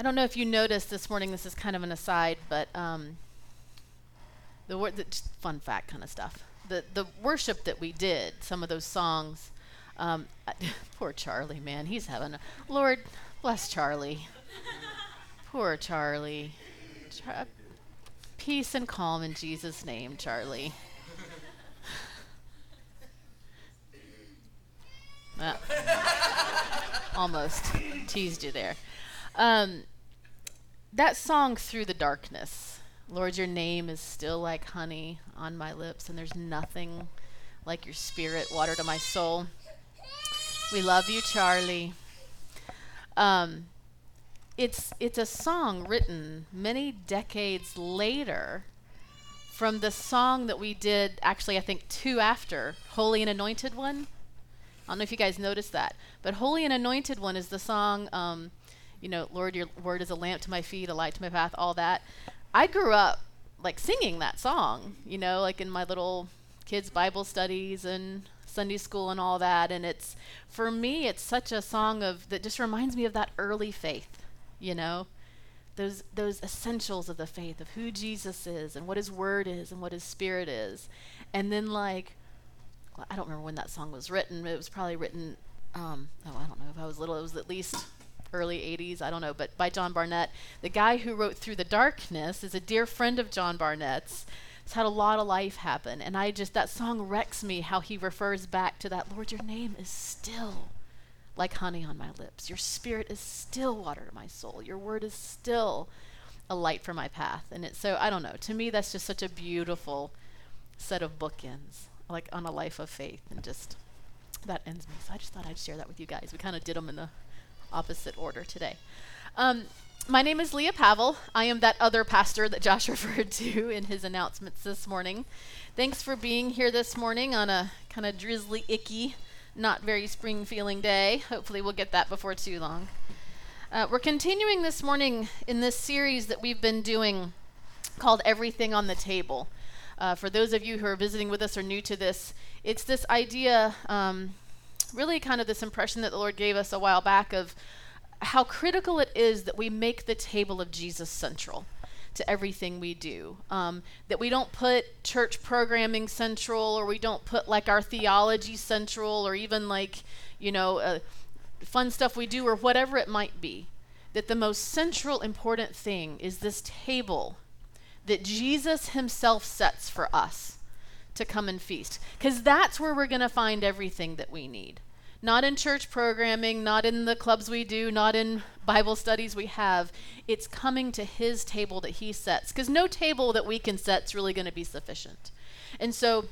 I don't know if you noticed this morning, this is kind of an aside, but um, the, wor- the fun fact kind of stuff. The, the worship that we did, some of those songs, um, poor Charlie, man, he's having a. Lord, bless Charlie. poor Charlie. Char- peace and calm in Jesus' name, Charlie. Almost teased you there. Um, that song, Through the Darkness, Lord, your name is still like honey on my lips, and there's nothing like your spirit, water to my soul. We love you, Charlie. Um, it's it's a song written many decades later from the song that we did actually I think two after Holy and Anointed One. I don't know if you guys noticed that, but Holy and Anointed One is the song. Um, you know, Lord, your word is a lamp to my feet, a light to my path, all that. I grew up like singing that song, you know, like in my little kids' Bible studies and Sunday school and all that. And it's, for me, it's such a song of that just reminds me of that early faith, you know, those those essentials of the faith of who Jesus is and what His Word is and what His Spirit is, and then like I don't remember when that song was written. It was probably written. Um, oh, I don't know if I was little. It was at least early 80s. I don't know, but by John Barnett. The guy who wrote Through the Darkness is a dear friend of John Barnett's. It's had a lot of life happen, and I just that song wrecks me how he refers back to that. Lord, your name is still like honey on my lips. Your spirit is still water to my soul. Your word is still a light for my path. And it's so I don't know. To me, that's just such a beautiful set of bookends like on a life of faith and just that ends me. So I just thought I'd share that with you guys. We kind of did them in the opposite order today. Um, my name is Leah Pavel. I am that other pastor that Josh referred to in his announcements this morning. Thanks for being here this morning on a kind of drizzly, icky, not very spring feeling day. Hopefully, we'll get that before too long. Uh, we're continuing this morning in this series that we've been doing called Everything on the Table. Uh, for those of you who are visiting with us or new to this, it's this idea, um, really kind of this impression that the Lord gave us a while back of how critical it is that we make the table of Jesus central to everything we do. Um, that we don't put church programming central, or we don't put like our theology central, or even like, you know, uh, fun stuff we do, or whatever it might be. That the most central important thing is this table that Jesus himself sets for us to come and feast. Because that's where we're going to find everything that we need. Not in church programming, not in the clubs we do, not in Bible studies we have. It's coming to his table that he sets. Because no table that we can set is really going to be sufficient. And so,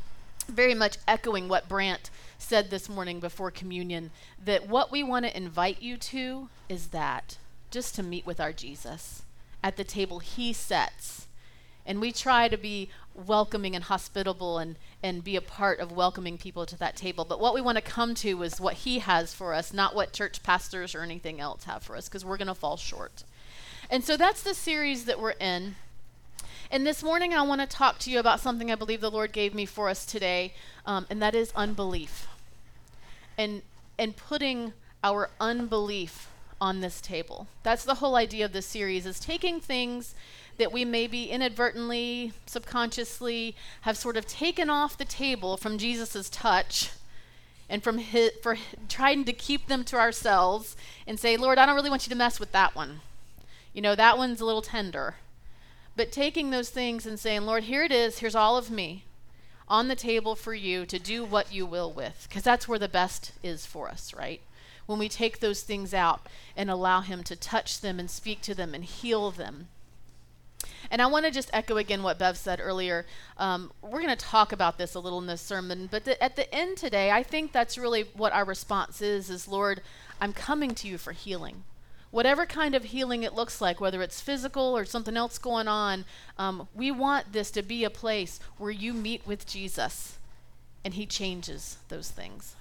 very much echoing what Brant said this morning before communion, that what we want to invite you to is that just to meet with our Jesus at the table he sets and we try to be welcoming and hospitable and, and be a part of welcoming people to that table. But what we want to come to is what He has for us, not what church pastors or anything else have for us, because we're going to fall short. And so that's the series that we're in. And this morning, I want to talk to you about something I believe the Lord gave me for us today, um, and that is unbelief. And, and putting our unbelief on this table. That's the whole idea of this series is taking things that we maybe inadvertently, subconsciously have sort of taken off the table from Jesus' touch and from his, for trying to keep them to ourselves and say, Lord, I don't really want you to mess with that one. You know, that one's a little tender. But taking those things and saying, Lord, here it is, here's all of me on the table for you to do what you will with, because that's where the best is for us, right? When we take those things out and allow Him to touch them and speak to them and heal them and I want to just echo again what Bev said earlier. Um, we're going to talk about this a little in this sermon, but the, at the end today, I think that's really what our response is: is Lord, I'm coming to you for healing. Whatever kind of healing it looks like, whether it's physical or something else going on, um, we want this to be a place where you meet with Jesus and he changes those things.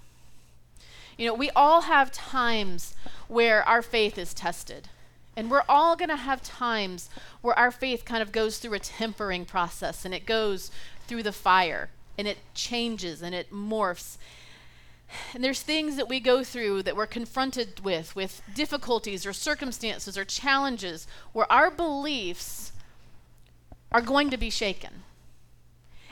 You know, we all have times where our faith is tested. And we're all going to have times where our faith kind of goes through a tempering process and it goes through the fire and it changes and it morphs. And there's things that we go through that we're confronted with, with difficulties or circumstances or challenges, where our beliefs are going to be shaken.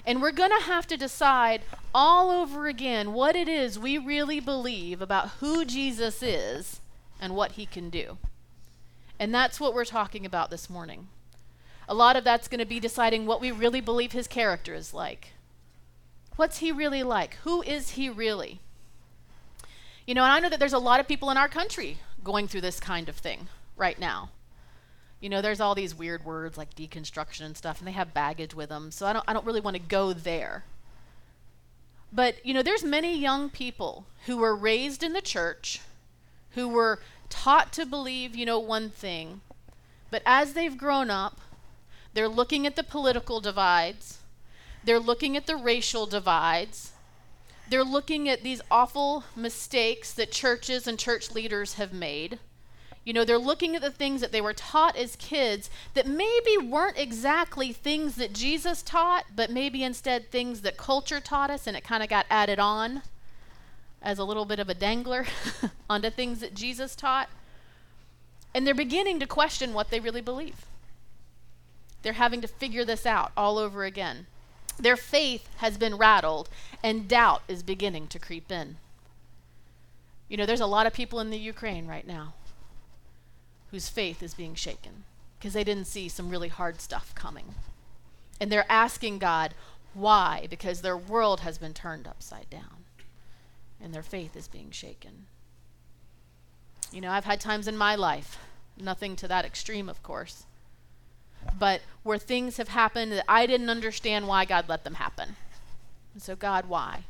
And we're going to have to decide all over again what it is we really believe about who Jesus is and what he can do. And that's what we're talking about this morning. A lot of that's going to be deciding what we really believe his character is like. What's he really like? Who is he really? You know, and I know that there's a lot of people in our country going through this kind of thing right now. You know, there's all these weird words like deconstruction and stuff, and they have baggage with them. So I don't, I don't really want to go there. But, you know, there's many young people who were raised in the church, who were taught to believe, you know, one thing. But as they've grown up, they're looking at the political divides, they're looking at the racial divides, they're looking at these awful mistakes that churches and church leaders have made. You know, they're looking at the things that they were taught as kids that maybe weren't exactly things that Jesus taught, but maybe instead things that culture taught us and it kind of got added on as a little bit of a dangler onto things that Jesus taught. And they're beginning to question what they really believe. They're having to figure this out all over again. Their faith has been rattled, and doubt is beginning to creep in. You know, there's a lot of people in the Ukraine right now whose faith is being shaken because they didn't see some really hard stuff coming. And they're asking God why, because their world has been turned upside down and their faith is being shaken. You know, I've had times in my life, nothing to that extreme, of course, but where things have happened that I didn't understand why God let them happen. And so, God, why?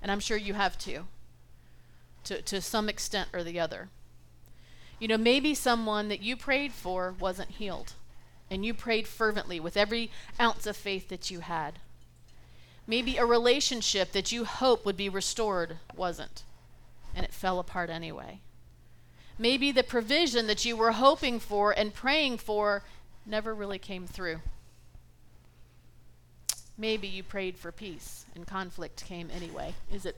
And I'm sure you have too, to, to some extent or the other. You know, maybe someone that you prayed for wasn't healed, and you prayed fervently with every ounce of faith that you had. Maybe a relationship that you hoped would be restored wasn't, and it fell apart anyway. Maybe the provision that you were hoping for and praying for never really came through. Maybe you prayed for peace and conflict came anyway. Is it?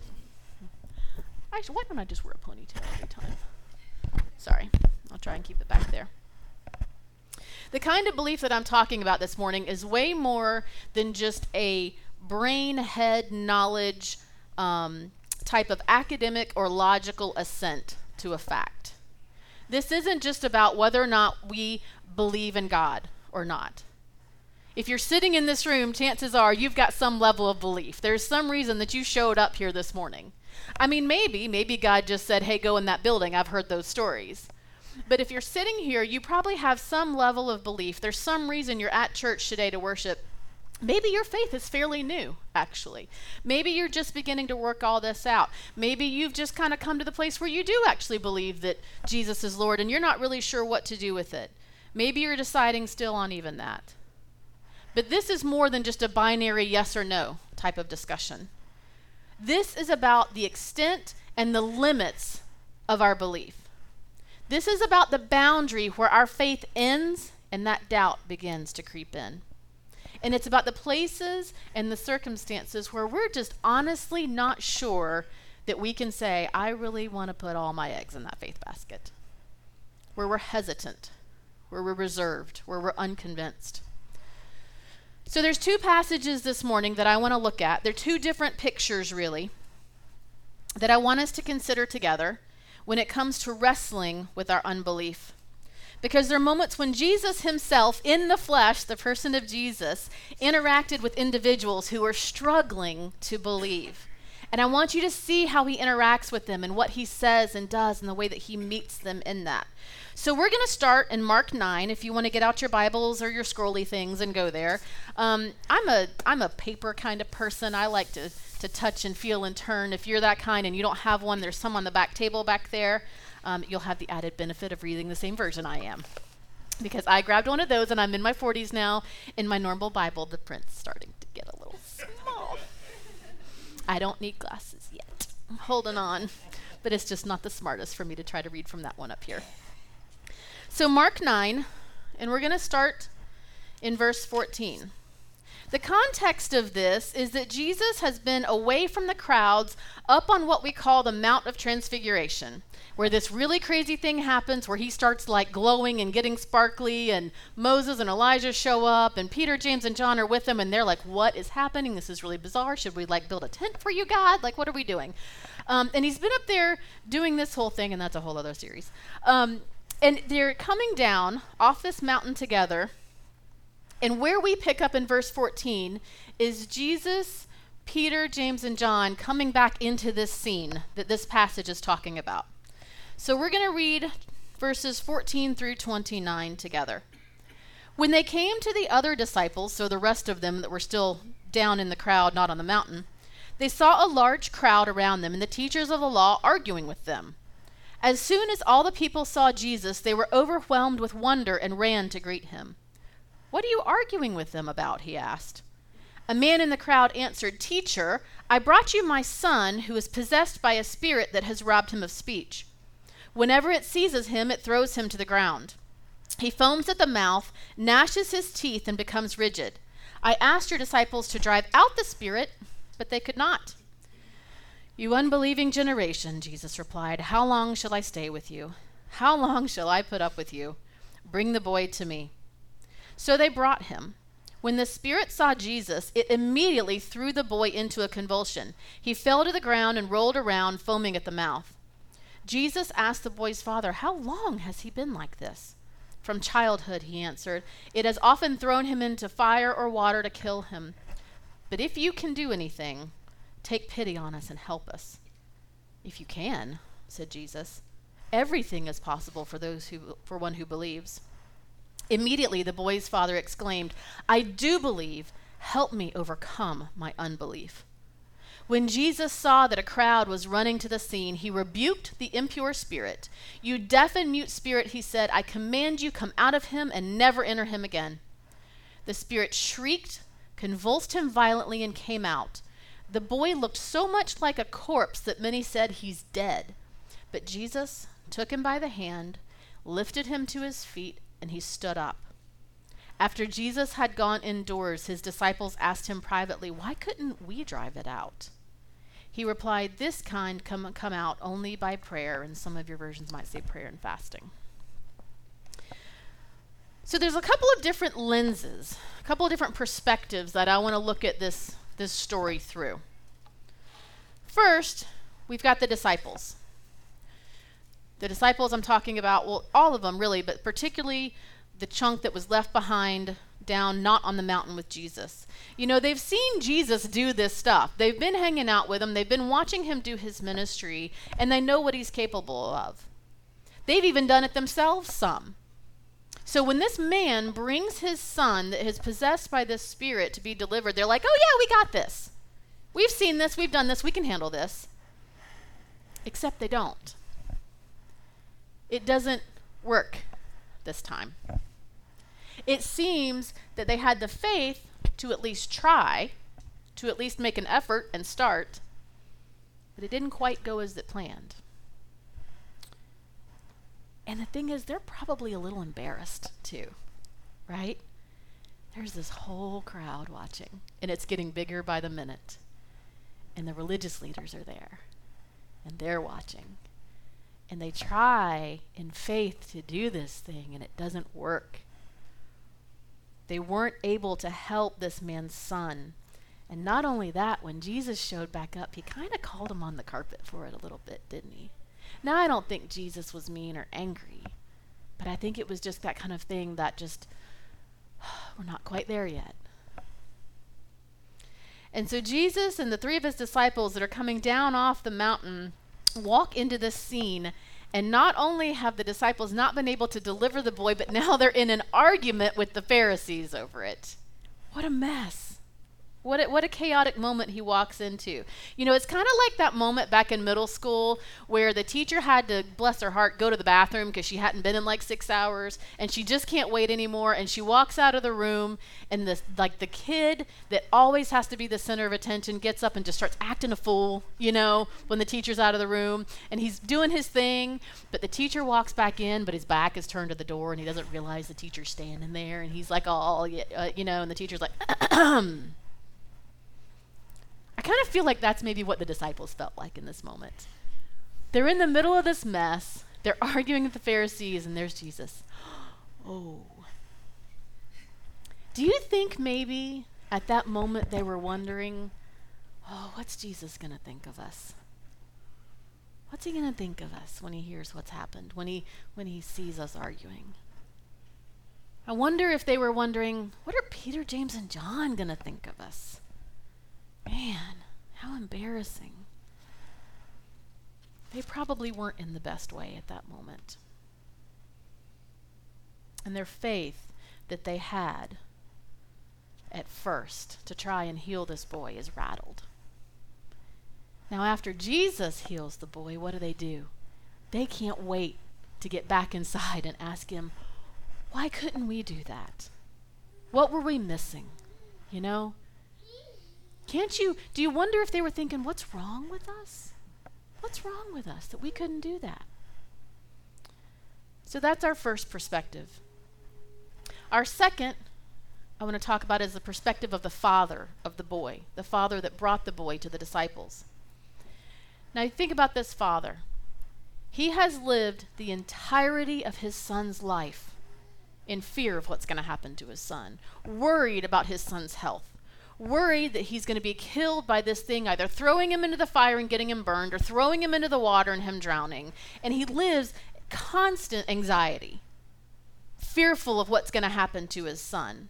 Actually, why don't I just wear a ponytail every time? Sorry, I'll try and keep it back there. The kind of belief that I'm talking about this morning is way more than just a brain head knowledge um, type of academic or logical assent to a fact. This isn't just about whether or not we believe in God or not. If you're sitting in this room, chances are you've got some level of belief. There's some reason that you showed up here this morning. I mean, maybe, maybe God just said, hey, go in that building. I've heard those stories. But if you're sitting here, you probably have some level of belief. There's some reason you're at church today to worship. Maybe your faith is fairly new, actually. Maybe you're just beginning to work all this out. Maybe you've just kind of come to the place where you do actually believe that Jesus is Lord and you're not really sure what to do with it. Maybe you're deciding still on even that. But this is more than just a binary yes or no type of discussion. This is about the extent and the limits of our belief. This is about the boundary where our faith ends and that doubt begins to creep in. And it's about the places and the circumstances where we're just honestly not sure that we can say, I really want to put all my eggs in that faith basket. Where we're hesitant where we're reserved, where we're unconvinced. So there's two passages this morning that I want to look at. They're two different pictures really that I want us to consider together when it comes to wrestling with our unbelief. Because there are moments when Jesus himself, in the flesh, the person of Jesus, interacted with individuals who were struggling to believe. And I want you to see how he interacts with them and what he says and does and the way that he meets them in that. So we're going to start in Mark 9. If you want to get out your Bibles or your scrolly things and go there, um, I'm a I'm a paper kind of person. I like to to touch and feel and turn. If you're that kind and you don't have one, there's some on the back table back there. Um, you'll have the added benefit of reading the same version I am. Because I grabbed one of those and I'm in my 40s now. In my normal Bible, the print's starting to get a little small. I don't need glasses yet. I'm holding on. But it's just not the smartest for me to try to read from that one up here. So, Mark 9, and we're going to start in verse 14. The context of this is that Jesus has been away from the crowds up on what we call the Mount of Transfiguration, where this really crazy thing happens where he starts like glowing and getting sparkly, and Moses and Elijah show up, and Peter, James, and John are with him, and they're like, What is happening? This is really bizarre. Should we like build a tent for you, God? Like, what are we doing? Um, and he's been up there doing this whole thing, and that's a whole other series. Um, and they're coming down off this mountain together and where we pick up in verse 14 is Jesus, Peter, James, and John coming back into this scene that this passage is talking about. So we're going to read verses 14 through 29 together. When they came to the other disciples, so the rest of them that were still down in the crowd, not on the mountain, they saw a large crowd around them and the teachers of the law arguing with them. As soon as all the people saw Jesus, they were overwhelmed with wonder and ran to greet him. What are you arguing with them about? he asked. A man in the crowd answered, Teacher, I brought you my son who is possessed by a spirit that has robbed him of speech. Whenever it seizes him, it throws him to the ground. He foams at the mouth, gnashes his teeth, and becomes rigid. I asked your disciples to drive out the spirit, but they could not. You unbelieving generation, Jesus replied, how long shall I stay with you? How long shall I put up with you? Bring the boy to me. So they brought him. When the spirit saw Jesus, it immediately threw the boy into a convulsion. He fell to the ground and rolled around, foaming at the mouth. Jesus asked the boy's father, How long has he been like this? From childhood, he answered. It has often thrown him into fire or water to kill him. But if you can do anything, take pity on us and help us. If you can, said Jesus. Everything is possible for those who for one who believes. Immediately, the boy's father exclaimed, I do believe. Help me overcome my unbelief. When Jesus saw that a crowd was running to the scene, he rebuked the impure spirit. You deaf and mute spirit, he said, I command you, come out of him and never enter him again. The spirit shrieked, convulsed him violently, and came out. The boy looked so much like a corpse that many said, He's dead. But Jesus took him by the hand, lifted him to his feet, and he stood up. After Jesus had gone indoors, his disciples asked him privately, Why couldn't we drive it out? He replied, This kind come, come out only by prayer, and some of your versions might say prayer and fasting. So there's a couple of different lenses, a couple of different perspectives that I want to look at this, this story through. First, we've got the disciples. The disciples I'm talking about, well, all of them really, but particularly the chunk that was left behind down not on the mountain with Jesus. You know, they've seen Jesus do this stuff. They've been hanging out with him, they've been watching him do his ministry, and they know what he's capable of. They've even done it themselves some. So when this man brings his son that is possessed by this spirit to be delivered, they're like, oh, yeah, we got this. We've seen this, we've done this, we can handle this. Except they don't it doesn't work this time. It seems that they had the faith to at least try, to at least make an effort and start, but it didn't quite go as it planned. And the thing is, they're probably a little embarrassed too, right? There's this whole crowd watching, and it's getting bigger by the minute. And the religious leaders are there, and they're watching and they try in faith to do this thing and it doesn't work. They weren't able to help this man's son. And not only that, when Jesus showed back up, he kind of called him on the carpet for it a little bit, didn't he? Now, I don't think Jesus was mean or angry, but I think it was just that kind of thing that just, we're not quite there yet. And so Jesus and the three of his disciples that are coming down off the mountain walk into this scene and not only have the disciples not been able to deliver the boy, but now they're in an argument with the Pharisees over it. What a mess. What a, what a chaotic moment he walks into. You know, it's kind of like that moment back in middle school where the teacher had to, bless her heart, go to the bathroom because she hadn't been in like six hours and she just can't wait anymore. And she walks out of the room and the like the kid that always has to be the center of attention gets up and just starts acting a fool, you know, when the teacher's out of the room and he's doing his thing, but the teacher walks back in, but his back is turned to the door and he doesn't realize the teacher's standing there and he's like, oh, uh, you know, and the teacher's like, kind of feel like that's maybe what the disciples felt like in this moment. They're in the middle of this mess. They're arguing with the Pharisees, and there's Jesus. oh. Do you think maybe at that moment they were wondering, oh, what's Jesus going to think of us? What's he going to think of us when he hears what's happened, when he, when he sees us arguing? I wonder if they were wondering, what are Peter, James, and John going to think of us? Man, how embarrassing. They probably weren't in the best way at that moment. And their faith that they had at first to try and heal this boy is rattled. Now, after Jesus heals the boy, what do they do? They can't wait to get back inside and ask him, why couldn't we do that? What were we missing? You know? Can't you? Do you wonder if they were thinking, what's wrong with us? What's wrong with us that we couldn't do that? So that's our first perspective. Our second, I want to talk about is the perspective of the father of the boy, the father that brought the boy to the disciples. Now, think about this father. He has lived the entirety of his son's life in fear of what's going to happen to his son, worried about his son's health, worried that he's going to be killed by this thing, either throwing him into the fire and getting him burned or throwing him into the water and him drowning. And he lives constant anxiety, fearful of what's going to happen to his son.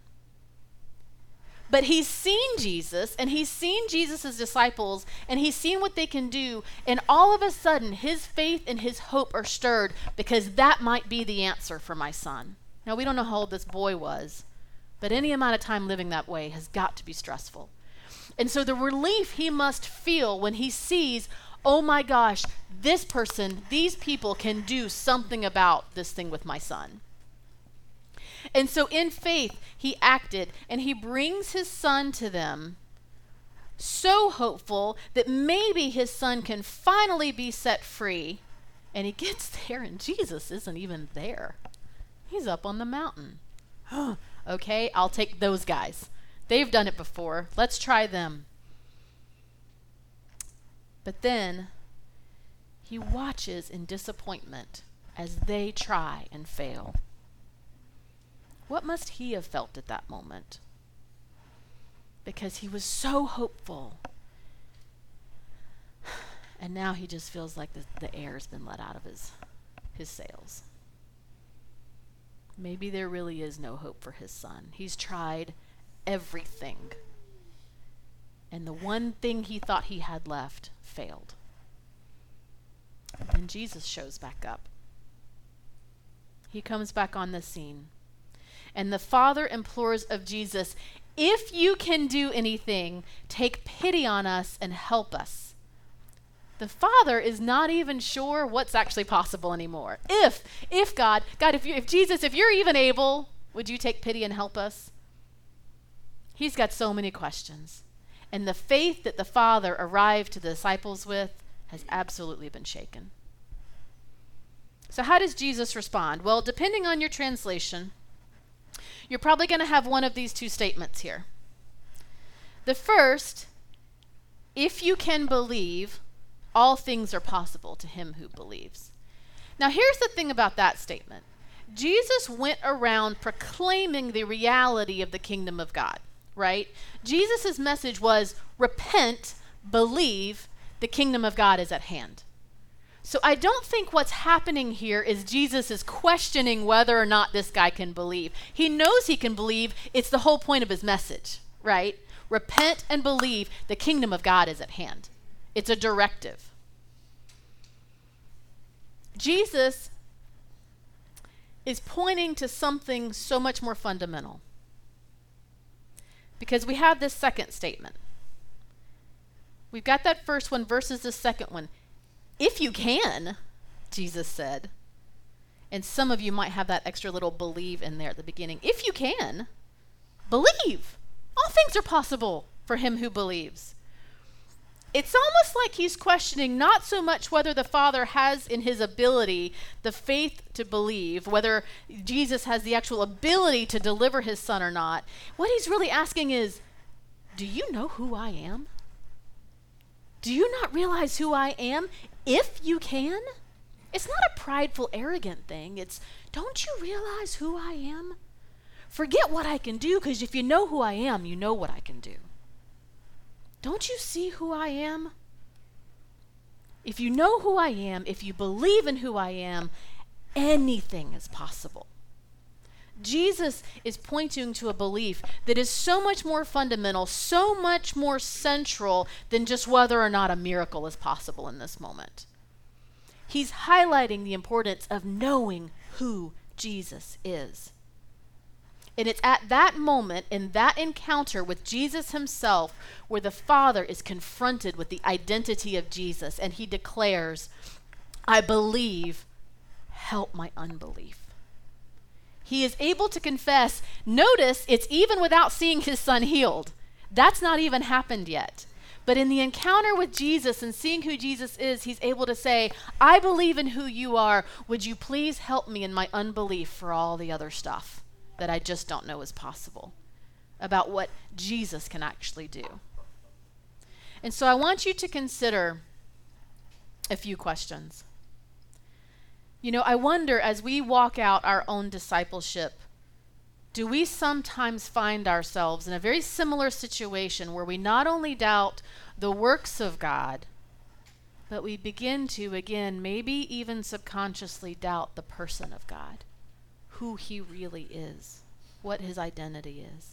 But he's seen Jesus and he's seen Jesus' disciples and he's seen what they can do. And all of a sudden, his faith and his hope are stirred because that might be the answer for my son. Now, we don't know how old this boy was, but any amount of time living that way has got to be stressful. And so the relief he must feel when he sees, oh my gosh, this person, these people can do something about this thing with my son. And so in faith, he acted and he brings his son to them, so hopeful that maybe his son can finally be set free. And he gets there, and Jesus isn't even there. He's up on the mountain. Okay, I'll take those guys. They've done it before. Let's try them. But then he watches in disappointment as they try and fail. What must he have felt at that moment? Because he was so hopeful. And now he just feels like the, the air's been let out of his, his sails. Maybe there really is no hope for his son. He's tried everything. And the one thing he thought he had left failed. And Jesus shows back up. He comes back on the scene. And the father implores of Jesus, If you can do anything, take pity on us and help us the father is not even sure what's actually possible anymore. If, if God, God, if, you, if Jesus, if you're even able, would you take pity and help us? He's got so many questions. And the faith that the father arrived to the disciples with has absolutely been shaken. So, how does Jesus respond? Well, depending on your translation, you're probably going to have one of these two statements here. The first, if you can believe, all things are possible to him who believes. Now, here's the thing about that statement Jesus went around proclaiming the reality of the kingdom of God, right? Jesus' message was repent, believe, the kingdom of God is at hand. So I don't think what's happening here is Jesus is questioning whether or not this guy can believe. He knows he can believe. It's the whole point of his message, right? Repent and believe the kingdom of God is at hand. It's a directive. Jesus is pointing to something so much more fundamental. Because we have this second statement. We've got that first one versus the second one. If you can, Jesus said. And some of you might have that extra little believe in there at the beginning. If you can, believe. All things are possible for him who believes. It's almost like he's questioning not so much whether the Father has in his ability the faith to believe, whether Jesus has the actual ability to deliver his son or not. What he's really asking is, Do you know who I am? Do you not realize who I am? If you can? It's not a prideful, arrogant thing. It's, Don't you realize who I am? Forget what I can do, because if you know who I am, you know what I can do. Don't you see who I am? If you know who I am, if you believe in who I am, anything is possible. Jesus is pointing to a belief that is so much more fundamental, so much more central than just whether or not a miracle is possible in this moment. He's highlighting the importance of knowing who Jesus is. And it's at that moment, in that encounter with Jesus himself, where the Father is confronted with the identity of Jesus and he declares, I believe, help my unbelief. He is able to confess. Notice it's even without seeing his son healed. That's not even happened yet. But in the encounter with Jesus and seeing who Jesus is, he's able to say, I believe in who you are. Would you please help me in my unbelief for all the other stuff? That I just don't know is possible about what Jesus can actually do. And so I want you to consider a few questions. You know, I wonder as we walk out our own discipleship, do we sometimes find ourselves in a very similar situation where we not only doubt the works of God, but we begin to, again, maybe even subconsciously doubt the person of God? Who he really is, what his identity is.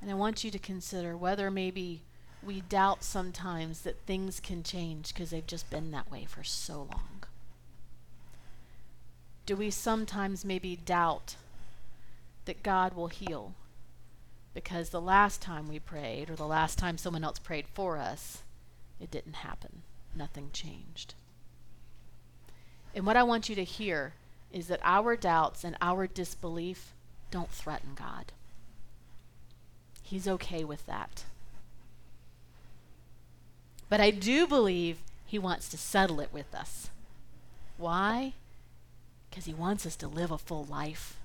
And I want you to consider whether maybe we doubt sometimes that things can change because they've just been that way for so long. Do we sometimes maybe doubt that God will heal because the last time we prayed or the last time someone else prayed for us, it didn't happen? Nothing changed. And what I want you to hear is that our doubts and our disbelief don't threaten God. He's okay with that. But I do believe he wants to settle it with us. Why? Because he wants us to live a full life.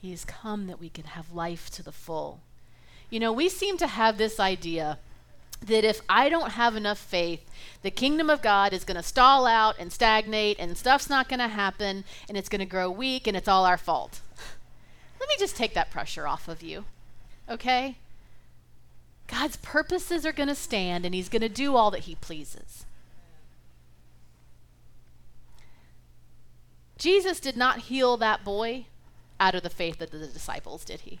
He has come that we can have life to the full. You know, we seem to have this idea that if I don't have enough faith, the kingdom of God is going to stall out and stagnate, and stuff's not going to happen, and it's going to grow weak, and it's all our fault. Let me just take that pressure off of you, okay? God's purposes are going to stand, and He's going to do all that He pleases. Jesus did not heal that boy out of the faith of the disciples, did He?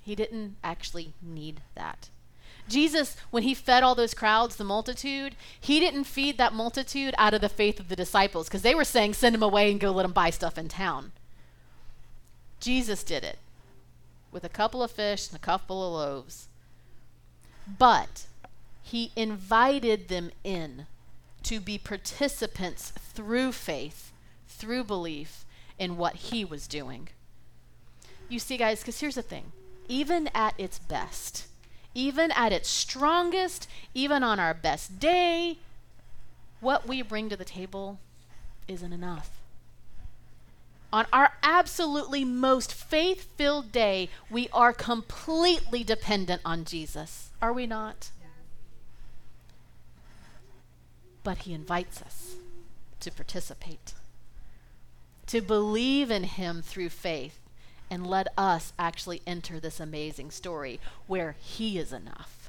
He didn't actually need that. Jesus, when he fed all those crowds, the multitude, he didn't feed that multitude out of the faith of the disciples because they were saying, send him away and go let him buy stuff in town. Jesus did it with a couple of fish and a couple of loaves. But he invited them in to be participants through faith, through belief in what he was doing. You see, guys, because here's the thing even at its best, even at its strongest, even on our best day, what we bring to the table isn't enough. On our absolutely most faith filled day, we are completely dependent on Jesus. Are we not? But He invites us to participate, to believe in Him through faith, and let us actually enter this amazing story where He is enough,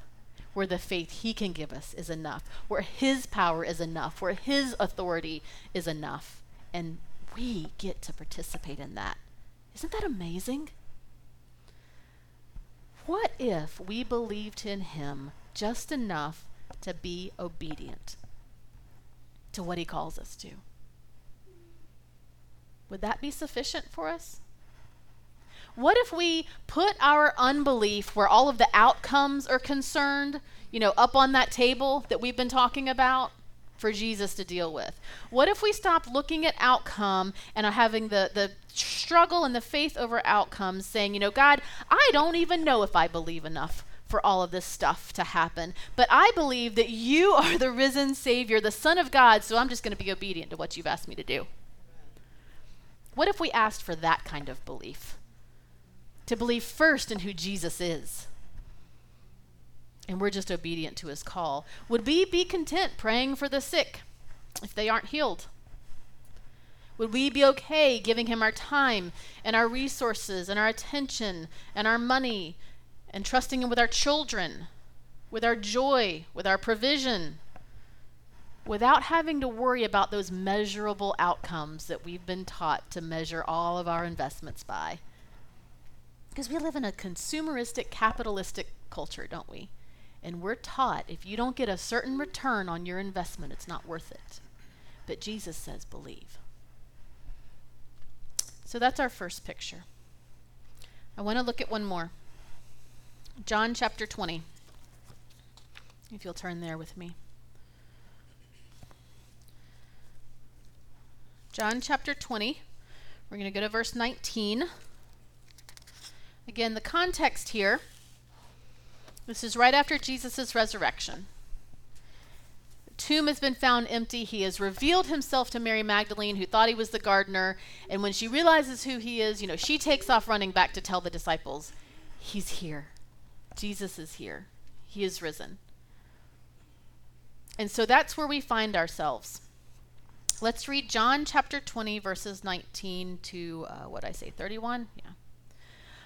where the faith He can give us is enough, where His power is enough, where His authority is enough. And we get to participate in that. Isn't that amazing? What if we believed in Him just enough to be obedient to what He calls us to? Would that be sufficient for us? What if we put our unbelief where all of the outcomes are concerned, you know, up on that table that we've been talking about? for Jesus to deal with? What if we stop looking at outcome and are having the, the struggle and the faith over outcomes, saying, you know, God, I don't even know if I believe enough for all of this stuff to happen, but I believe that you are the risen Savior, the Son of God, so I'm just going to be obedient to what you've asked me to do. What if we asked for that kind of belief? To believe first in who Jesus is and we're just obedient to his call. Would we be content praying for the sick if they aren't healed? Would we be okay giving him our time and our resources and our attention and our money and trusting him with our children, with our joy, with our provision, without having to worry about those measurable outcomes that we've been taught to measure all of our investments by? Because we live in a consumeristic, capitalistic culture, don't we? And we're taught if you don't get a certain return on your investment, it's not worth it. But Jesus says, believe. So that's our first picture. I want to look at one more. John chapter 20. If you'll turn there with me. John chapter 20. We're going to go to verse 19. Again, the context here this is right after Jesus' resurrection. The tomb has been found empty. He has revealed himself to Mary Magdalene, who thought he was the gardener. And when she realizes who he is, you know, she takes off running back to tell the disciples, He's here. Jesus is here. He is risen. And so that's where we find ourselves. Let's read John chapter 20, verses 19 to uh, what I say, 31? Yeah.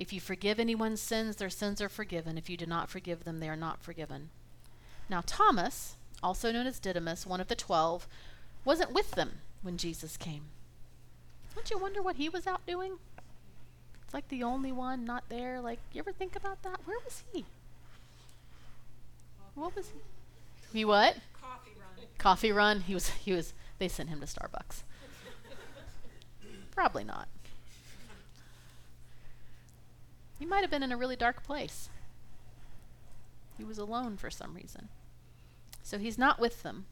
If you forgive anyone's sins, their sins are forgiven. If you do not forgive them, they are not forgiven. Now, Thomas, also known as Didymus, one of the twelve, wasn't with them when Jesus came. Don't you wonder what he was out doing? It's like the only one not there. Like, you ever think about that? Where was he? What was he? He what? Coffee run. Coffee run. He was. He was. They sent him to Starbucks. Probably not. He might have been in a really dark place. He was alone for some reason. So he's not with them.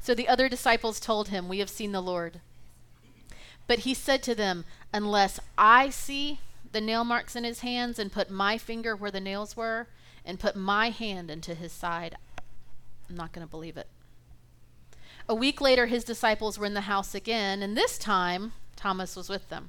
So the other disciples told him, We have seen the Lord. But he said to them, Unless I see the nail marks in his hands and put my finger where the nails were and put my hand into his side, I'm not going to believe it. A week later, his disciples were in the house again, and this time Thomas was with them.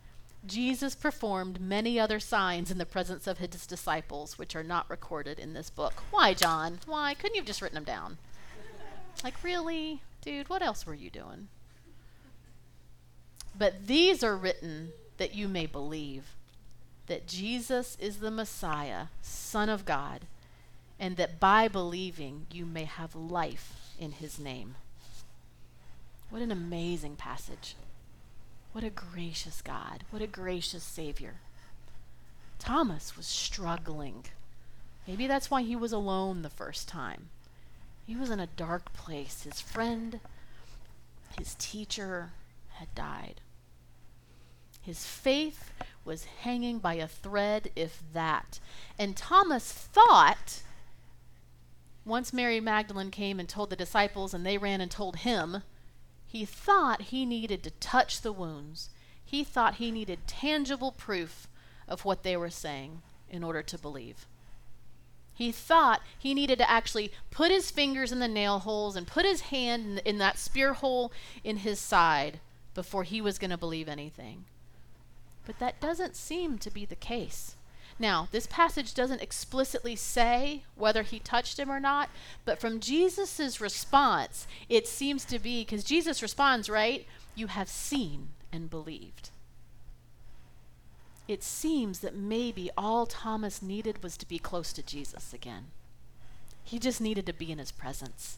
Jesus performed many other signs in the presence of his disciples, which are not recorded in this book. Why, John? Why? Couldn't you have just written them down? Like, really? Dude, what else were you doing? But these are written that you may believe that Jesus is the Messiah, Son of God, and that by believing you may have life in his name. What an amazing passage. What a gracious God. What a gracious Savior. Thomas was struggling. Maybe that's why he was alone the first time. He was in a dark place. His friend, his teacher, had died. His faith was hanging by a thread, if that. And Thomas thought, once Mary Magdalene came and told the disciples, and they ran and told him, he thought he needed to touch the wounds. He thought he needed tangible proof of what they were saying in order to believe. He thought he needed to actually put his fingers in the nail holes and put his hand in, in that spear hole in his side before he was going to believe anything. But that doesn't seem to be the case. Now, this passage doesn't explicitly say whether he touched him or not, but from Jesus' response, it seems to be because Jesus responds, right? You have seen and believed. It seems that maybe all Thomas needed was to be close to Jesus again. He just needed to be in his presence.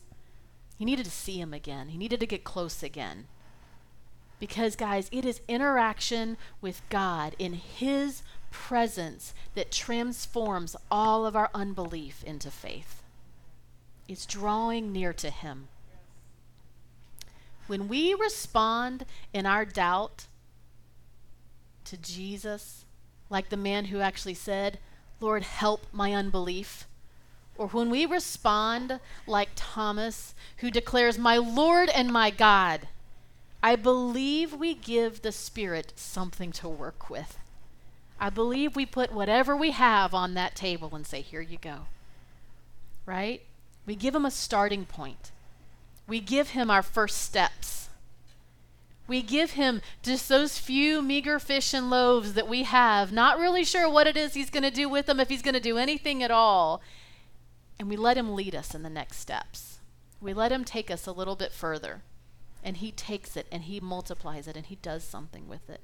He needed to see him again. He needed to get close again. Because, guys, it is interaction with God in His presence that transforms all of our unbelief into faith. It's drawing near to Him. When we respond in our doubt to Jesus, like the man who actually said, Lord, help my unbelief, or when we respond like Thomas, who declares, My Lord and my God, I believe we give the Spirit something to work with. I believe we put whatever we have on that table and say, Here you go. Right? We give him a starting point. We give him our first steps. We give him just those few meager fish and loaves that we have, not really sure what it is he's going to do with them, if he's going to do anything at all. And we let him lead us in the next steps. We let him take us a little bit further and he takes it and he multiplies it and he does something with it.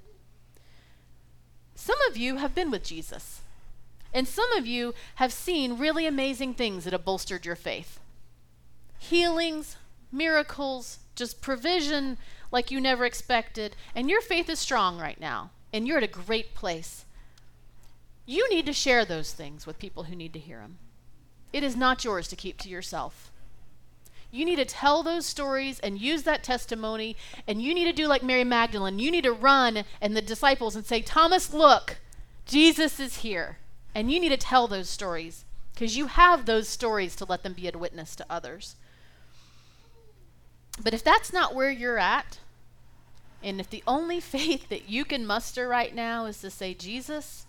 Some of you have been with Jesus, and some of you have seen really amazing things that have bolstered your faith healings, miracles, just provision like you never expected, and your faith is strong right now, and you're at a great place. You need to share those things with people who need to hear them. It is not yours to keep to yourself. You need to tell those stories and use that testimony. And you need to do like Mary Magdalene. You need to run and the disciples and say, Thomas, look, Jesus is here. And you need to tell those stories because you have those stories to let them be a witness to others. But if that's not where you're at, and if the only faith that you can muster right now is to say, Jesus,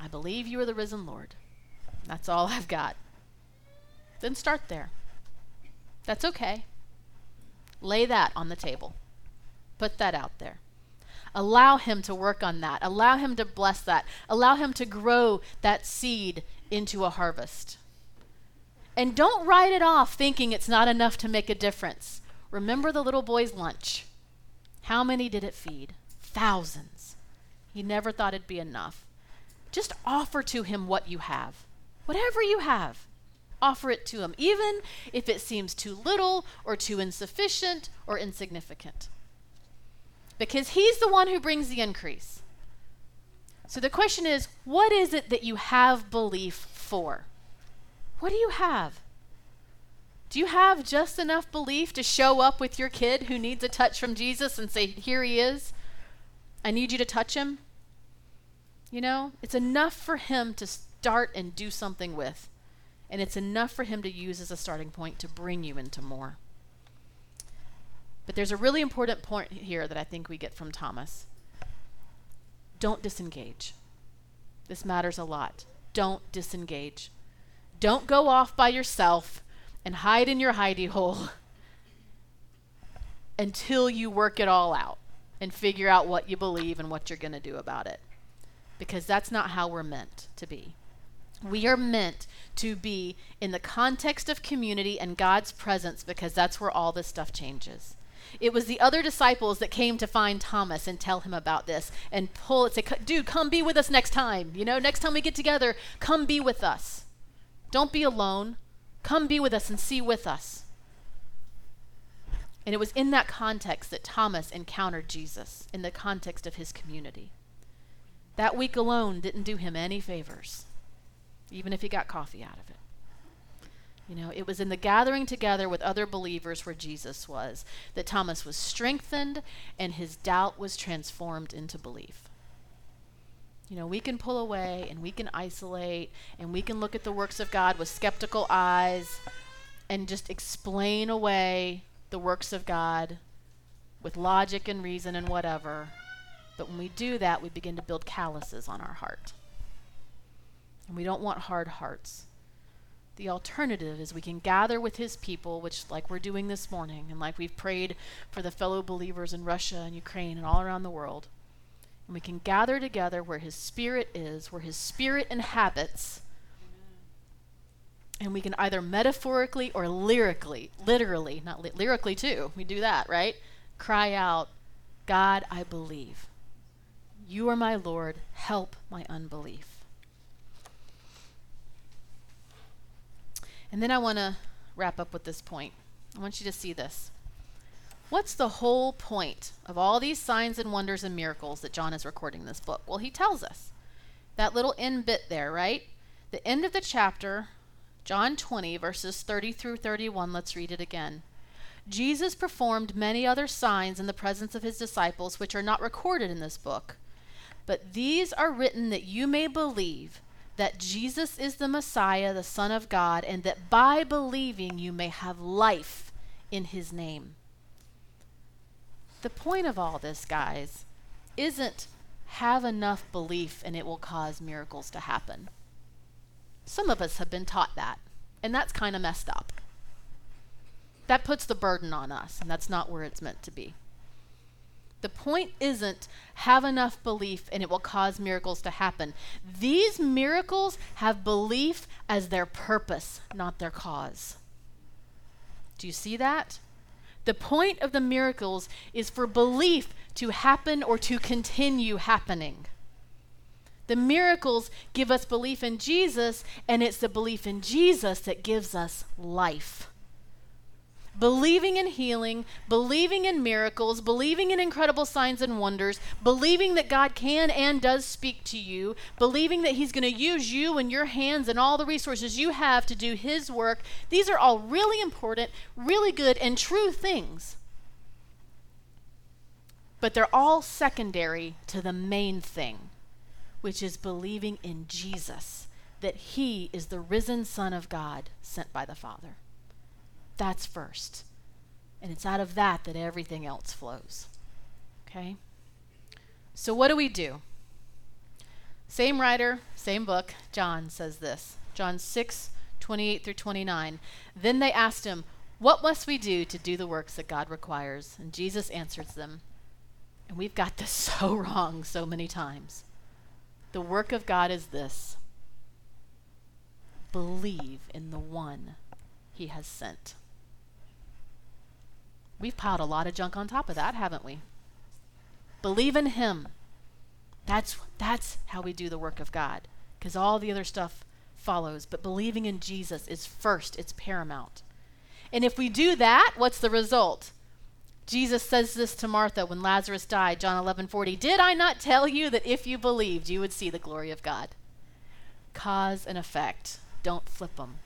I believe you are the risen Lord, that's all I've got, then start there. That's okay. Lay that on the table. Put that out there. Allow Him to work on that. Allow Him to bless that. Allow Him to grow that seed into a harvest. And don't write it off thinking it's not enough to make a difference. Remember the little boy's lunch. How many did it feed? Thousands. He never thought it'd be enough. Just offer to him what you have, whatever you have offer it to Him, even if it seems too little or too insufficient or insignificant. Because He's the one who brings the increase. So the question is what is it that you have belief for? What do you have? Do you have just enough belief to show up with your kid who needs a touch from Jesus and say, Here he is? I need you to touch him? You know, it's enough for him to start and do something with and it's enough for him to use as a starting point to bring you into more. But there's a really important point here that I think we get from Thomas. Don't disengage. This matters a lot. Don't disengage. Don't go off by yourself and hide in your hidey hole until you work it all out and figure out what you believe and what you're going to do about it. Because that's not how we're meant to be. We are meant to be in the context of community and God's presence because that's where all this stuff changes. It was the other disciples that came to find Thomas and tell him about this and pull it, say, dude, come be with us next time. You know, next time we get together, come be with us. Don't be alone. Come be with us and see with us. And it was in that context that Thomas encountered Jesus, in the context of his community. That week alone didn't do him any favors even if he got coffee out of it. You know, it was in the gathering together with other believers where Jesus was that Thomas was strengthened and his doubt was transformed into belief. You know, we can pull away and we can isolate and we can look at the works of God with skeptical eyes and just explain away the works of God with logic and reason and whatever. But when we do that, we begin to build calluses on our heart. And we don't want hard hearts. The alternative is we can gather with his people, which, like we're doing this morning, and like we've prayed for the fellow believers in Russia and Ukraine and all around the world. And we can gather together where his spirit is, where his spirit inhabits. And we can either metaphorically or lyrically, literally, not li- lyrically too, we do that, right? Cry out, God, I believe. You are my Lord. Help my unbelief. And then I want to wrap up with this point. I want you to see this. What's the whole point of all these signs and wonders and miracles that John is recording in this book? Well, he tells us. That little end bit there, right? The end of the chapter, John 20, verses 30 through 31. Let's read it again. Jesus performed many other signs in the presence of his disciples, which are not recorded in this book. But these are written that you may believe that Jesus is the Messiah, the Son of God, and that by believing you may have life in his name. The point of all this, guys, isn't have enough belief and it will cause miracles to happen. Some of us have been taught that, and that's kind of messed up. That puts the burden on us, and that's not where it's meant to be. The point isn't have enough belief and it will cause miracles to happen. These miracles have belief as their purpose, not their cause. Do you see that? The point of the miracles is for belief to happen or to continue happening. The miracles give us belief in Jesus, and it's the belief in Jesus that gives us life believing in healing, believing in miracles, believing in incredible signs and wonders, believing that God can and does speak to you, believing that He's going to use you and your hands and all the resources you have to do His work. These are all really important, really good, and true things. But they're all secondary to the main thing, which is believing in Jesus, that He is the risen Son of God sent by the Father. That's first. And it's out of that that everything else flows. Okay? So, what do we do? Same writer, same book, John says this John 6, 28 through 29. Then they asked him, What must we do to do the works that God requires? And Jesus answers them. And we've got this so wrong so many times. The work of God is this believe in the one he has sent. We've piled a lot of junk on top of that, haven't we? Believe in Him. That's, that's how we do the work of God, because all the other stuff follows. But believing in Jesus is first, it's paramount. And if we do that, what's the result? Jesus says this to Martha when Lazarus died, John 11 40. Did I not tell you that if you believed, you would see the glory of God? Cause and effect. Don't flip them.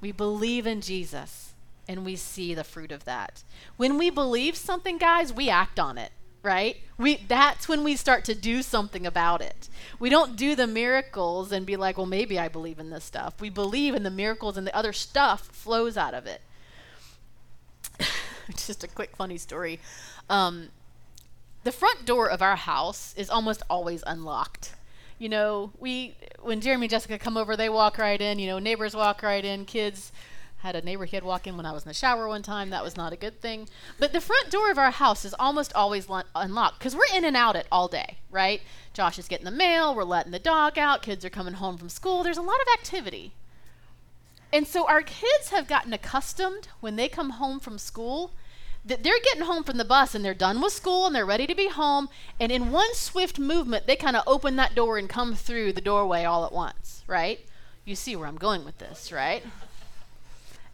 We believe in Jesus and we see the fruit of that. When we believe something, guys, we act on it, right? We that's when we start to do something about it. We don't do the miracles and be like, "Well, maybe I believe in this stuff." We believe in the miracles and the other stuff flows out of it. Just a quick funny story. Um, the front door of our house is almost always unlocked you know, we when Jeremy and Jessica come over, they walk right in. You know, neighbors walk right in, kids had a neighbor kid walk in when I was in the shower one time. That was not a good thing. But the front door of our house is almost always lo- unlocked because we're in and out it all day, right? Josh is getting the mail, we're letting the dog out, kids are coming home from school. There's a lot of activity. And so our kids have gotten accustomed when they come home from school that they're getting home from the bus and they're done with school and they're ready to be home. And in one swift movement, they kind of open that door and come through the doorway all at once, right? You see where I'm going with this, right?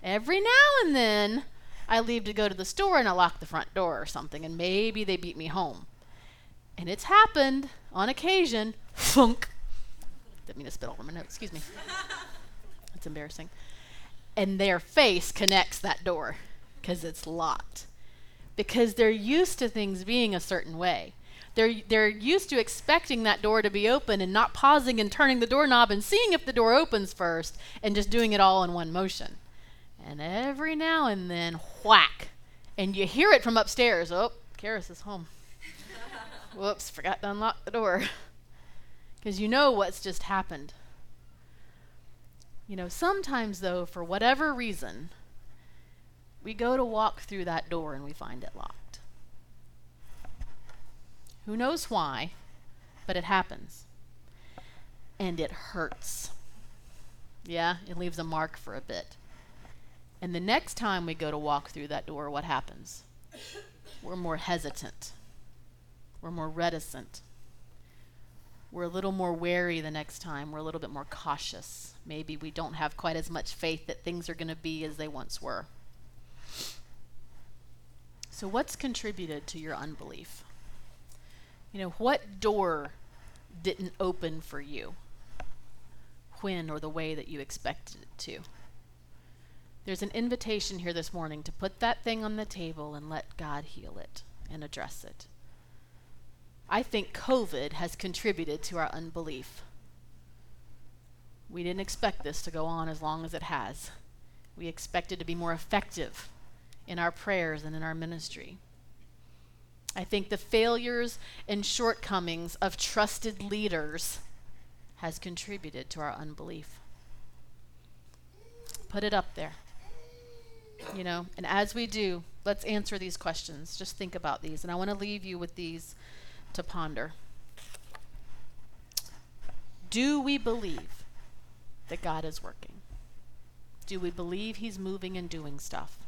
Every now and then, I leave to go to the store and I lock the front door or something, and maybe they beat me home. And it's happened on occasion. Funk. Didn't mean to spit all over my notes. Excuse me. That's embarrassing. And their face connects that door because it's locked. Because they're used to things being a certain way. They're, they're used to expecting that door to be open and not pausing and turning the doorknob and seeing if the door opens first and just doing it all in one motion. And every now and then, whack. And you hear it from upstairs. Oh, Karis is home. Whoops, forgot to unlock the door. Because you know what's just happened. You know, sometimes, though, for whatever reason, we go to walk through that door and we find it locked. Who knows why, but it happens. And it hurts. Yeah, it leaves a mark for a bit. And the next time we go to walk through that door, what happens? We're more hesitant. We're more reticent. We're a little more wary the next time. We're a little bit more cautious. Maybe we don't have quite as much faith that things are going to be as they once were. So, what's contributed to your unbelief? You know, what door didn't open for you when or the way that you expected it to? There's an invitation here this morning to put that thing on the table and let God heal it and address it. I think COVID has contributed to our unbelief. We didn't expect this to go on as long as it has. We expected to be more effective in our prayers and in our ministry. I think the failures and shortcomings of trusted leaders has contributed to our unbelief. Put it up there you know, and as we do, let's answer these questions. Just think about these. And I want to leave you with these to ponder. Do we believe that God is working? Do we believe He's moving and doing stuff?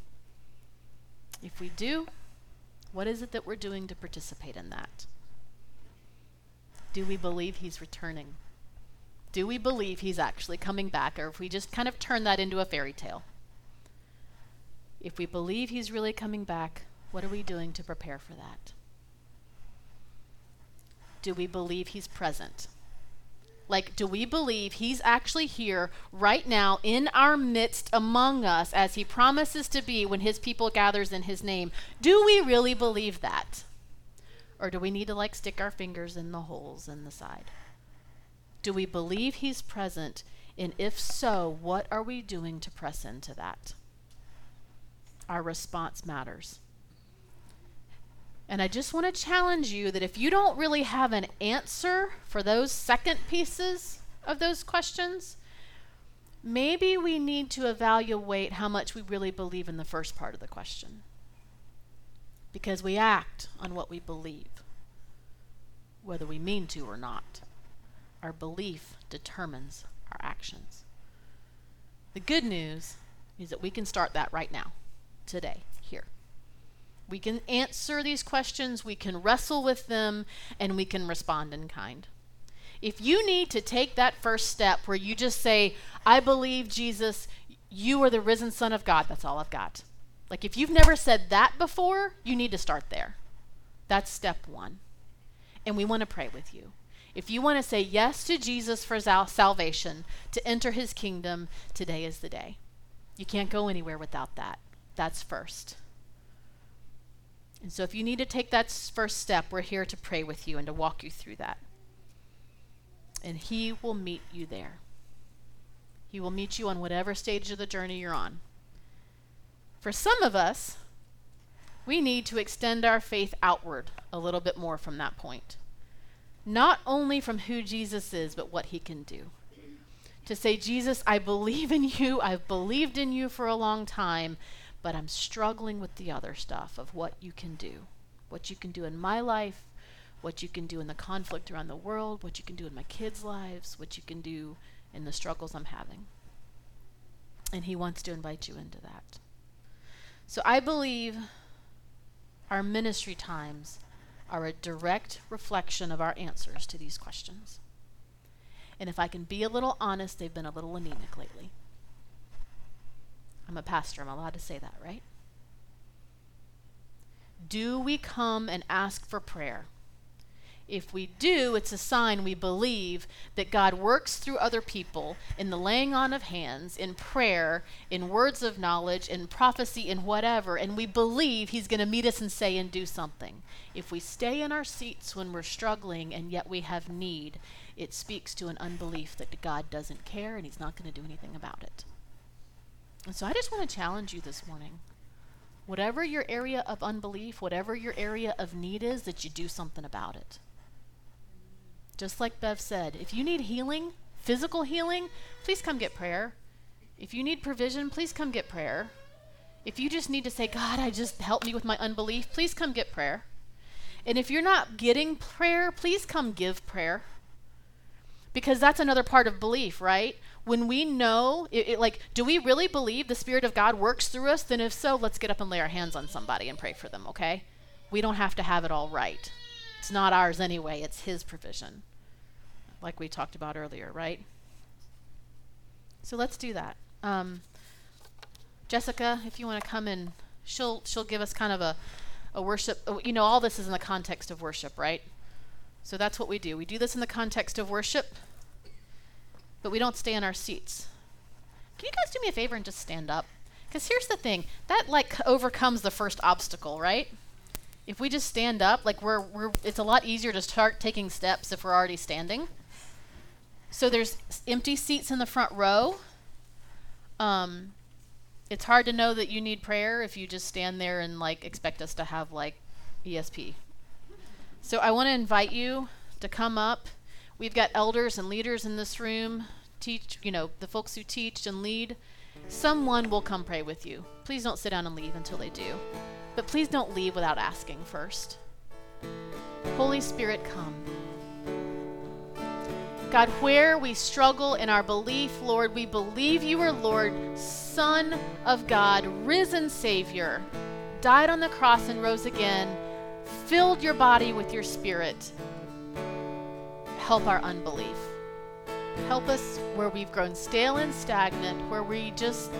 If we do, what is it that we're doing to participate in that? Do we believe He's returning? Do we believe He's actually coming back, or if we just kind of turn that into a fairy tale? If we believe he's really coming back, what are we doing to prepare for that? Do we believe he's present? Like, do we believe he's actually here right now in our midst among us as he promises to be when his people gathers in his name? Do we really believe that? Or do we need to like stick our fingers in the holes in the side? Do we believe he's present? And if so, what are we doing to press into that? Our response matters. And I just want to challenge you that if you don't really have an answer for those second pieces of those questions, maybe we need to evaluate how much we really believe in the first part of the question. Because we act on what we believe, whether we mean to or not. Our belief determines our actions. The good news is that we can start that right now today here. We can answer these questions, we can wrestle with them, and we can respond in kind. If you need to take that first step where you just say, I believe Jesus, you are the risen Son of God, that's all I've got. Like if you've never said that before, you need to start there. That's step one. And we want to pray with you. If you want to say yes to Jesus for salvation, to enter his kingdom, today is the day. You can't go anywhere without that. That's first. And so if you need to take that first step, we're here to pray with you and to walk you through that. And He will meet you there. He will meet you on whatever stage of the journey you're on. For some of us, we need to extend our faith outward a little bit more from that point. Not only from who Jesus is, but what he can do. To say, Jesus, I believe in you. I've believed in you for a long time but I'm struggling with the other stuff of what you can do. What you can do in my life, what you can do in the conflict around the world, what you can do in my kids' lives, what you can do in the struggles I'm having. And He wants to invite you into that. So I believe our ministry times are a direct reflection of our answers to these questions. And if I can be a little honest, they've been a little anemic lately. I'm a pastor. I'm allowed to say that, right? Do we come and ask for prayer? If we do, it's a sign we believe that God works through other people in the laying on of hands, in prayer, in words of knowledge, in prophecy, in whatever, and we believe He's going to meet us and say and do something. If we stay in our seats when we're struggling and yet we have need, it speaks to an unbelief that God doesn't care and He's not going to do anything about it. So I just want to challenge you this morning. whatever your area of unbelief, whatever your area of need is, that you do something about it. Just like Bev said, if you need healing, physical healing, please come get prayer. If you need provision, please come get prayer. If you just need to say, God, I just help me with my unbelief, please come get prayer. And if you're not getting prayer, please come give prayer. Because that's another part of belief, right? When we know, it, it, like, do we really believe the Spirit of God works through us? Then if so, let's get up and lay our hands on somebody and pray for them, okay? We don't have to have it all right. It's not ours anyway, it's His provision, like we talked about earlier, right? So let's do that. Um, Jessica, if you want to come in, she'll she'll give us kind of a a worship. Oh, you know, all this is in the context of worship, right? So that's what we do. We do this in the context of worship, but we don't stay in our seats. Can you guys do me a favor and just stand up? Because here's the thing that like overcomes the first obstacle, right? If we just stand up, like we're we're, it's a lot easier to start taking steps if we're already standing. So there's empty seats in the front row. Um, it's hard to know that you need prayer if you just stand there and like expect us to have like ESP. So I want to invite you to come up. We've got elders and leaders in this room, teach, you know, the folks who teach and lead. Someone will come pray with you. Please don't sit down and leave until they do. But please don't leave without asking first. Holy Spirit, come. God, where we struggle in our belief, Lord, we believe you are Lord, Son of God, risen Savior, died on the cross and rose again, filled your body with your Spirit. Help our unbelief. Help us where we've grown stale and stagnant, where we just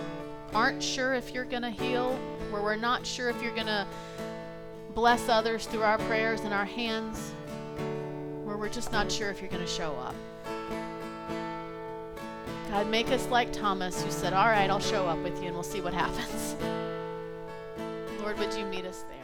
aren't sure if you're going to heal, where we're not sure if you're going to bless others through our prayers and our hands, where we're just not sure if you're going to show up. God, make us like Thomas, who said, All right, I'll show up with you and we'll see what happens. Lord, would you meet us there?